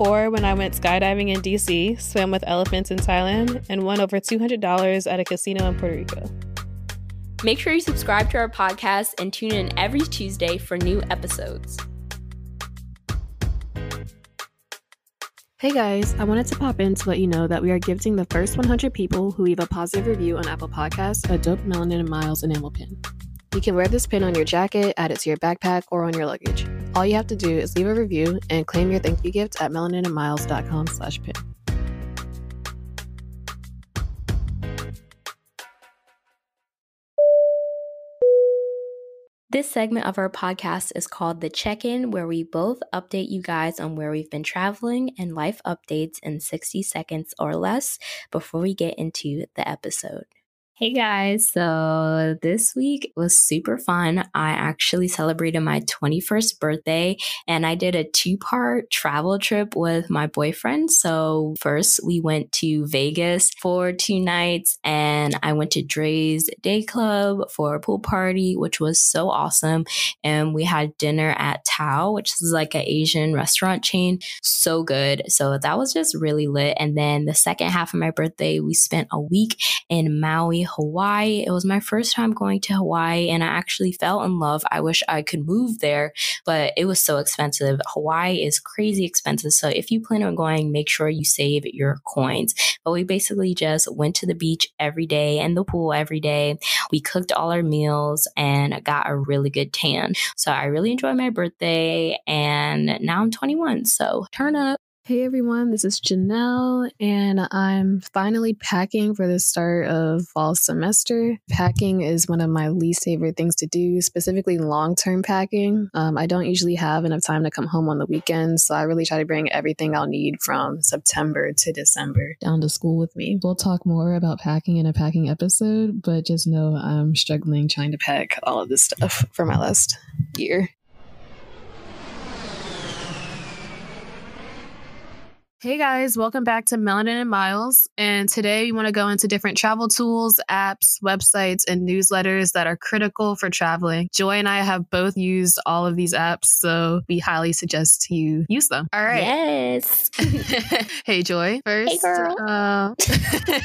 Or when I went skydiving in DC, swam with elephants in Thailand, and won over $200 at a casino in Puerto Rico. Make sure you subscribe to our podcast and tune in every Tuesday for new episodes. Hey guys, I wanted to pop in to let you know that we are gifting the first 100 people who leave a positive review on Apple Podcasts a dope Melanin and Miles enamel pin. You can wear this pin on your jacket, add it to your backpack, or on your luggage. All you have to do is leave a review and claim your thank you gift at melaninandmiles.com slash pin. This segment of our podcast is called The Check In, where we both update you guys on where we've been traveling and life updates in 60 seconds or less before we get into the episode. Hey guys, so this week was super fun. I actually celebrated my 21st birthday and I did a two part travel trip with my boyfriend. So, first we went to Vegas for two nights and I went to Drai's Day Club for a pool party, which was so awesome. And we had dinner at Tao, which is like an Asian restaurant chain. So good. So, that was just really lit. And then the second half of my birthday, we spent a week in Maui, Hawaii. It was my first time going to Hawaii and I actually fell in love. I wish I could move there, but it was so expensive. Hawaii is crazy expensive. So if you plan on going, make sure you save your coins. But we basically just went to the beach every day and the pool every day. We cooked all our meals and got a really good tan. So I really enjoyed my birthday and now I'm 21. So turn up. Hey everyone, this is Janelle, and I'm finally packing for the start of fall semester. Packing is one of my least favorite things to do, specifically long term packing. Um, I don't usually have enough time to come home on the weekends, so I really try to bring everything I'll need from September to December down to school with me. We'll talk more about packing in a packing episode, but just know I'm struggling trying to pack all of this stuff for my last year. Hey guys, welcome back to Melanin and Miles. And today we want to go into different travel tools, apps, websites, and newsletters that are critical for traveling. Joy and I have both used all of these apps, so we highly suggest you use them. All right. Yes. hey Joy. First, hey girl. Uh,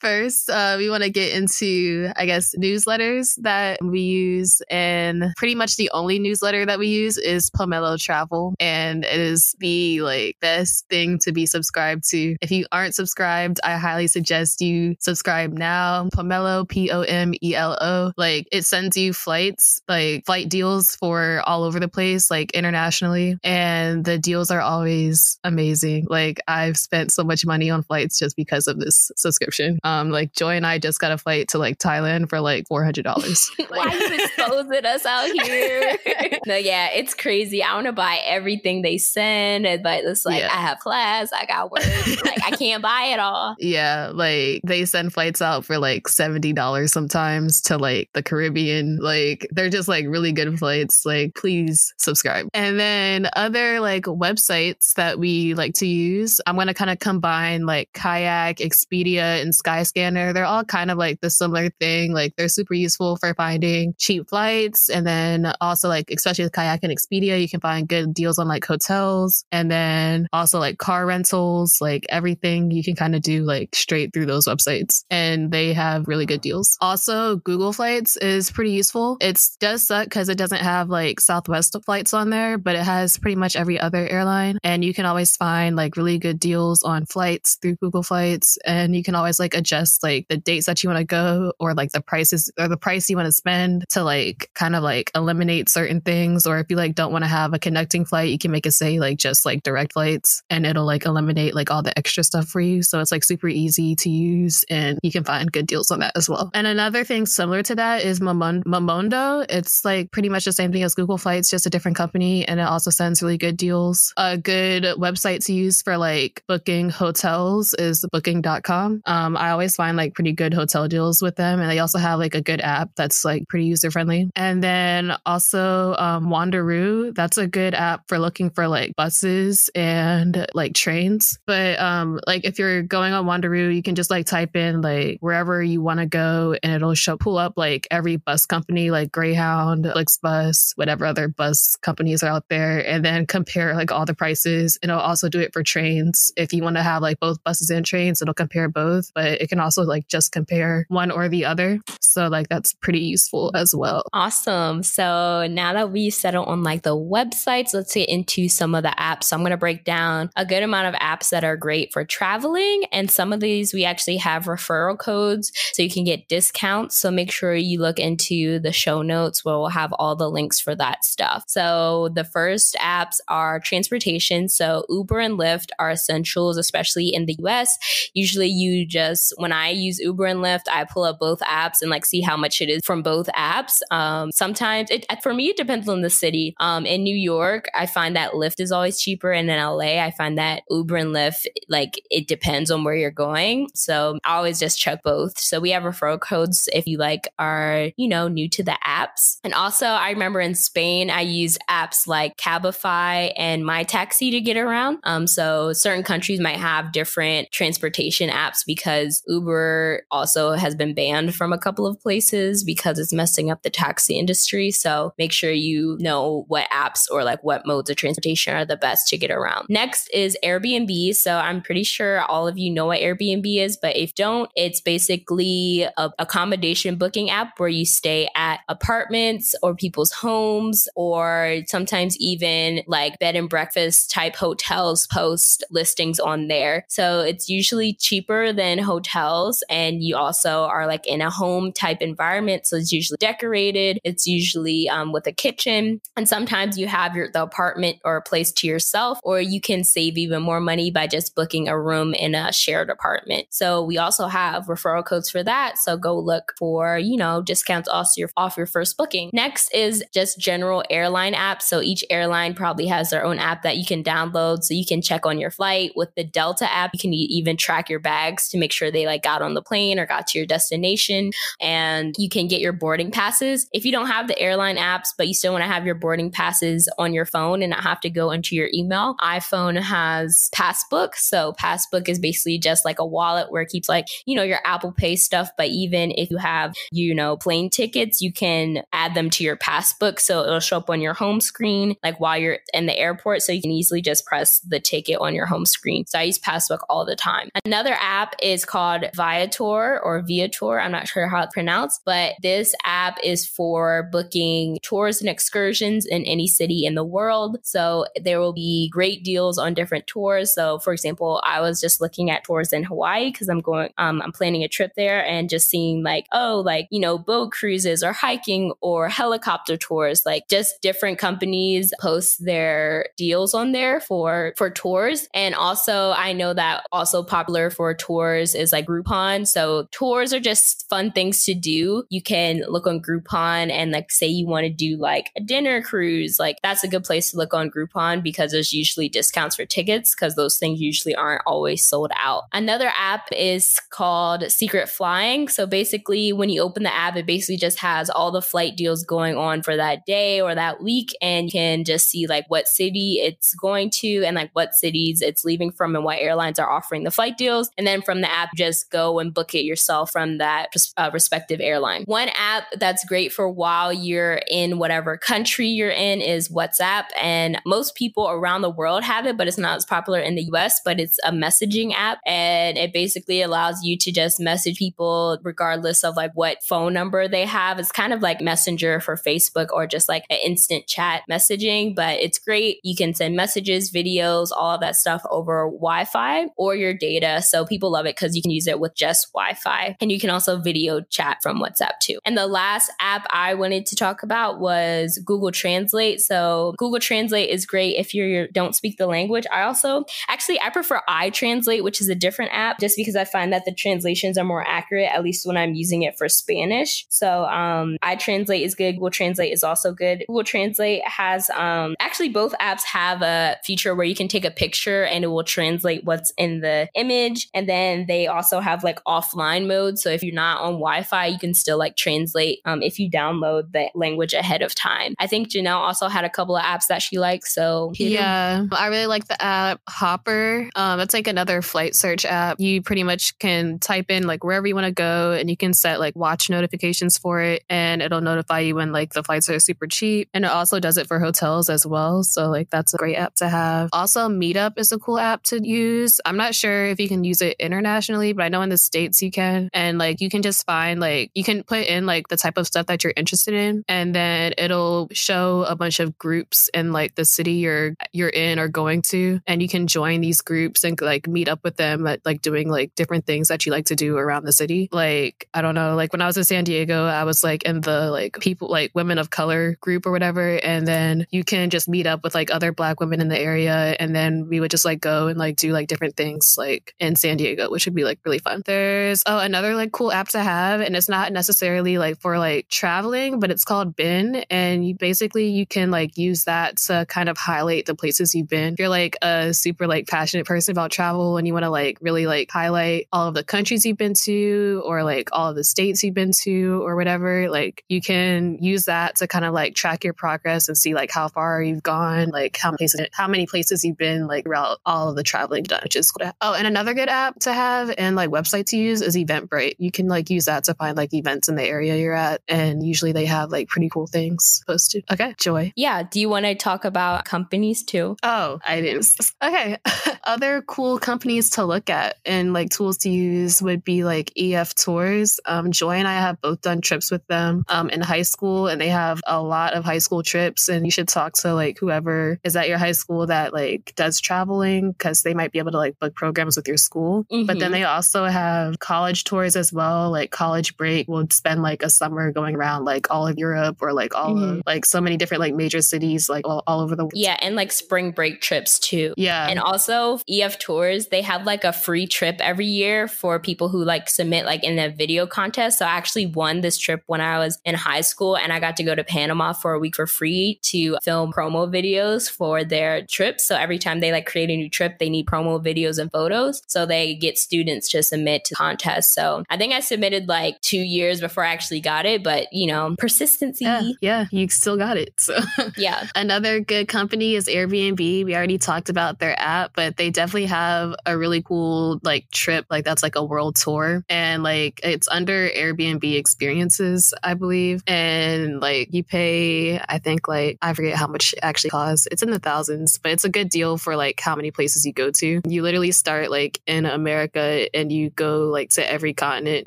first, uh, we want to get into, I guess, newsletters that we use, and pretty much the only newsletter that we use is Pomelo Travel, and it is the like best best thing to be subscribed to. If you aren't subscribed, I highly suggest you subscribe now. Pomelo, P O M E L O. Like it sends you flights, like flight deals for all over the place, like internationally. And the deals are always amazing. Like I've spent so much money on flights just because of this subscription. Um, like Joy and I just got a flight to like Thailand for like four hundred dollars. Why you exposing us out here? no, yeah, it's crazy. I want to buy everything they send, but it's like yeah. I have class, I got work, like I can't buy it all. Yeah, like they send flights out for like seventy dollars sometimes to like the Caribbean. Like they're just like really good flights. Like please subscribe. And then other like websites that we like to use, I'm gonna kind of combine like Kayak, Expedia, and Skyscanner. They're all kind of like the similar thing. Like they're super useful for finding cheap flights, and then also like especially with Kayak and Expedia, you can find good deals on like hotels, and then also like car rentals, like everything you can kind of do like straight through those websites. And they have really good deals. Also, Google Flights is pretty useful. It does suck because it doesn't have like Southwest flights on there, but it has pretty much every other airline. And you can always find like really good deals on flights through Google Flights. And you can always like adjust like the dates that you want to go or like the prices or the price you want to spend to like kind of like eliminate certain things. Or if you like don't want to have a connecting flight, you can make it say like just like direct flights and it'll like eliminate like all the extra stuff for you. So it's like super easy to use and you can find good deals on that as well. And another thing similar to that is Momondo. It's like pretty much the same thing as Google Flights, just a different company. And it also sends really good deals. A good website to use for like booking hotels is booking.com. Um, I always find like pretty good hotel deals with them. And they also have like a good app that's like pretty user friendly. And then also um, Wanderu. That's a good app for looking for like buses and like trains. But um, like if you're going on Wanderu, you can just like type in like wherever you want to go and it'll show pull up like every bus company like Greyhound, Flixbus, whatever other bus companies are out there, and then compare like all the prices. And it'll also do it for trains. If you want to have like both buses and trains, it'll compare both, but it can also like just compare one or the other. So like that's pretty useful as well. Awesome. So now that we settle on like the websites, let's get into some of the apps. So I'm to break down a good amount of apps that are great for traveling. And some of these we actually have referral codes so you can get discounts. So make sure you look into the show notes where we'll have all the links for that stuff. So the first apps are transportation. So Uber and Lyft are essentials, especially in the US. Usually you just, when I use Uber and Lyft, I pull up both apps and like see how much it is from both apps. Um, sometimes it, for me, it depends on the city. Um, in New York, I find that Lyft is always cheaper. And in LA, I find that Uber and Lyft, like it depends on where you're going. So I always just check both. So we have referral codes if you like are, you know, new to the apps. And also I remember in Spain, I use apps like Cabify and My Taxi to get around. Um, so certain countries might have different transportation apps because Uber also has been banned from a couple of places because it's messing up the taxi industry. So make sure you know what apps or like what modes of transportation are the best to get around. Next is Airbnb. So I'm pretty sure all of you know what Airbnb is, but if don't, it's basically a accommodation booking app where you stay at apartments or people's homes or sometimes even like bed and breakfast type hotels post listings on there. So it's usually cheaper than hotels and you also are like in a home type environment. So it's usually decorated. It's usually um, with a kitchen. And sometimes you have your the apartment or a place to yourself, or you can save even more money by just booking a room in a shared apartment. So we also have referral codes for that. So go look for, you know, discounts off your off your first booking. Next is just general airline apps. So each airline probably has their own app that you can download so you can check on your flight. With the Delta app, you can even track your bags to make sure they like got on the plane or got to your destination and you can get your boarding passes. If you don't have the airline apps, but you still want to have your boarding passes on your phone and not have to go into your email, iPhone has Passbook. So Passbook is basically just like a wallet where it keeps like, you know, your Apple Pay stuff. But even if you have, you know, plane tickets, you can add them to your Passbook. So it'll show up on your home screen, like while you're in the airport. So you can easily just press the ticket on your home screen. So I use Passbook all the time. Another app is called Viator or Viator. I'm not sure how it's pronounced, but this app is for booking tours and excursions in any city in the world. So there will be great deals on different tours. So for example, I was just looking at tours in Hawaii because I'm going, um, I'm planning a trip there and just seeing like, oh, like, you know, boat cruises or hiking or helicopter tours, like just different companies post their deals on there for, for tours. And also I know that also popular for tours is like Groupon. So tours are just fun things to do. You can look on Groupon and like say you want to do like a dinner cruise, like that's a good place to look on Groupon because there's usually discounts for tickets because those things usually aren't always sold out. Another app is called Secret Flying. So basically, when you open the app, it basically just has all the flight deals going on for that day or that week, and you can just see like what city it's going to and like what cities it's leaving from and what airlines are offering the flight deals. And then from the app, just go and book it yourself from that uh, respective airline. One app that's great for while you're in whatever country you're in is WhatsApp. And most people around the world have it, but it's not as popular in the US, but it's a messaging app. And it basically allows you to just message people regardless of like what phone number they have. It's kind of like Messenger for Facebook or just like an instant chat messaging, but it's great. You can send messages, videos, all that stuff over Wi Fi or your data. So people love it because you can use it with just Wi Fi. And you can also video chat from WhatsApp too. And the last app I wanted to talk about was Google Translate. So Google Translate is great if you don't speak the language. I also actually I prefer iTranslate, which is a different app, just because I find that the translations are more accurate, at least when I'm using it for Spanish. So um, iTranslate is good. Google Translate is also good. Google Translate has um, actually both apps have a feature where you can take a picture and it will translate what's in the image. And then they also have like offline mode. So if you're not on Wi-Fi, you can still like translate um, if you download the language ahead of time. I think Janelle also had a couple of apps that she likes. So yeah, I really like the app Hopper. Um, it's like another flight search app. You pretty much can type in like wherever you want to go, and you can set like watch notifications for it, and it'll notify you when like the flights are super cheap. And it also does it for hotels as well. So like that's a great app to have. Also, Meetup is a cool app to use. I'm not sure if you can use it internationally, but I know in the states you can, and like you can just find like you can put in like the type of stuff that you're interested in, and then it'll show a bunch of groups in like the city you're you're in or going to, and you can join these groups and like meet up with them at like doing like different things that you like to do around the city. Like I don't know, like when I was in San Diego, I was like in the like people like women of color group or whatever, and then you can just meet up with like other black women in the area, and then we would just like go and like do like different things like in San Diego, which would be like really fun. There's oh another like cool app to have, and it's not necessarily like for like traveling, but it's called Been, and you basically you can like use that to kind of highlight the places you've been. You're like a super like passionate person about travel and you want to like really like highlight all of the countries you've been to or like all of the states you've been to or whatever, like you can use that to kind of like track your progress and see like how far you've gone, like how many places, how many places you've been like throughout all of the traveling done, which is cool. Oh, and another good app to have and like website to use is Eventbrite. You can like use that to find like events in the area you're at, and usually they have like pretty cool things posted. Okay, Joy. Yeah. Do you want to talk about companies too? Oh, I didn't. Okay. Other cool companies to look at and like tools to use would be like EF Tours. Um, Joy and I have both done trips with them um, in high school, and they have a lot of high school trips. And you should talk to like whoever is at your high school that like does traveling because they might be able to like book programs with your school. Mm-hmm. But then mm-hmm. they also have college tours as well. Like college break will spend like a summer going around like all of Europe or like all mm-hmm. of like so many different like major cities like all, all over the world. Yeah, and like spring break trips too. Yeah. And also EF Tours, they have like a free trip every year for people who like submit like in a video contest. So I actually won this trip when I was in high school and I got to go to Panama for a week for free to film promo videos for their trip. So every time they like create a new trip, they need promo videos and photos. So they get students to submit to contests. So I think I submitted like two years before I actually got it, but you know, persistency. Yeah, yeah you still got it. So yeah. Another good company is Airbnb. We already talked about their app, but they definitely have a really cool like trip. Like that's like a world tour. And like it's under Airbnb experiences, I believe. And like you pay, I think like I forget how much it actually costs. It's in the thousands, but it's a good deal for like how many places you go to. You literally start like in America and you go like to every continent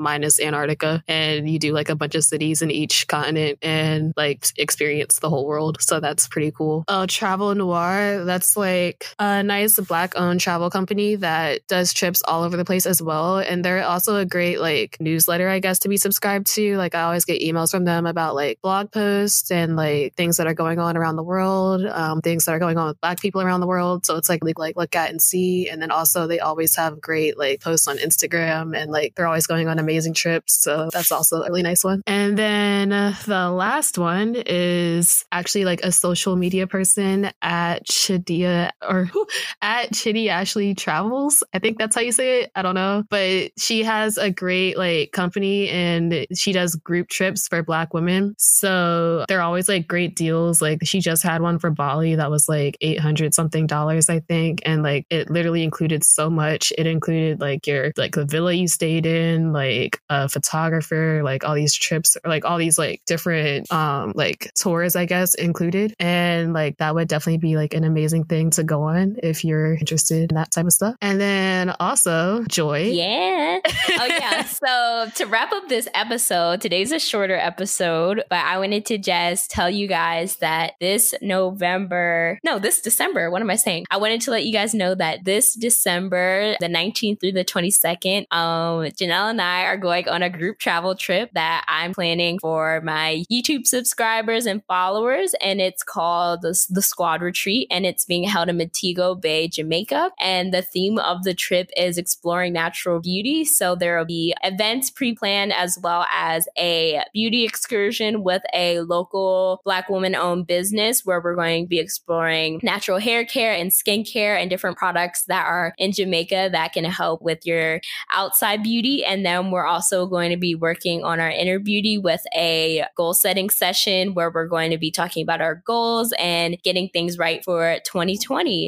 minus Antarctica and you do like a bunch of cities in each continent and like experience the whole world. So that's pretty cool. Oh, Travel Noir, that's like a nice black owned travel company that does trips all over the place as well. And they're also a great like newsletter, I guess, to be subscribed to. Like I always get emails from them about like blog posts and like things that are going on around the world, um, things that are going on with black people around the world. So it's like like look at and see. And then also they always have great like posts on Instagram and like they're always going on amazing trips. So that's also a really nice one. And then uh, the last one is actually like a social media person at Or at Chitty Ashley Travels. I think that's how you say it. I don't know. But she has a great like company and she does group trips for black women. So they're always like great deals. Like she just had one for Bali that was like 800 something dollars, I think. And like it literally included so much. It included like your, like the villa you stayed in, like a photographer, like all these trips, like all these like different, um, like tours, I guess, included. And like that would definitely be like an amazing thing to go on if you're interested in that type of stuff. And then also Joy. Yeah. Oh yeah. so to wrap up this episode, today's a shorter episode, but I wanted to just tell you guys that this November, no, this December, what am I saying? I wanted to let you guys know that this December, the 19th through the 22nd, um, Janelle and I are going on a group travel trip that I'm planning for my YouTube subscribers and followers. And it's called the, the Squad Retreat and it's being held in Montego Bay, Jamaica. And the theme of the trip is exploring natural beauty beauty. So there will be events pre planned as well as a beauty excursion with a local Black woman owned business where we're going to be exploring natural hair care and skincare and different products that are in Jamaica that can help with your outside beauty. And then we're also going to be working on our inner beauty with a goal setting session where we're going to be talking about our goals and getting things right for 2020.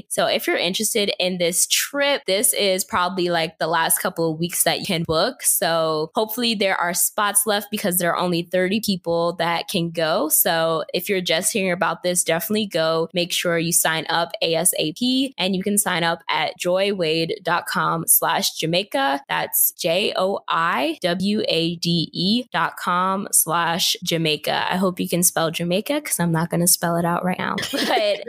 So if you're interested in this trip, this is probably like the last couple of weeks that you can book. So hopefully there are spots left because there are only 30 people that can go. So if you're just hearing about this, definitely go. Make sure you sign up ASAP and you can sign up at joywade.com slash Jamaica. That's J O I W A D E dot com slash Jamaica. I hope you can spell Jamaica because I'm not going to spell it out right now. But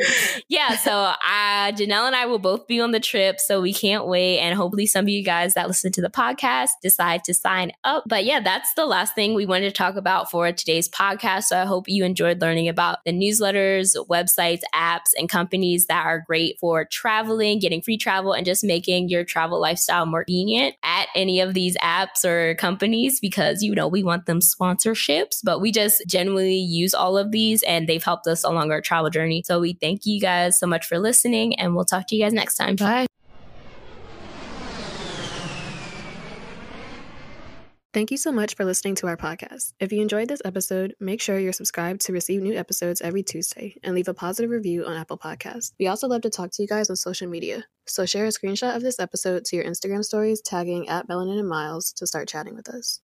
yeah, so uh, Janelle and I will both be on the trip. So we can't wait. And hopefully some of you guys that listen to the podcast decide to sign up. But yeah, that's the last thing we wanted to talk about for today's podcast. So I hope you enjoyed learning about the newsletters, websites, apps, and companies that are great for traveling, getting free travel, and just making your travel lifestyle more convenient at any of these apps or companies because, you know, we want them sponsorships, but we just genuinely use all of these and they've helped us along our travel journey. So we thank you guys so much for listening and we'll talk to you guys next time. Bye. Thank you so much for listening to our podcast. If you enjoyed this episode, make sure you're subscribed to receive new episodes every Tuesday and leave a positive review on Apple Podcasts. We also love to talk to you guys on social media. So share a screenshot of this episode to your Instagram stories, tagging at Melanin and Miles to start chatting with us.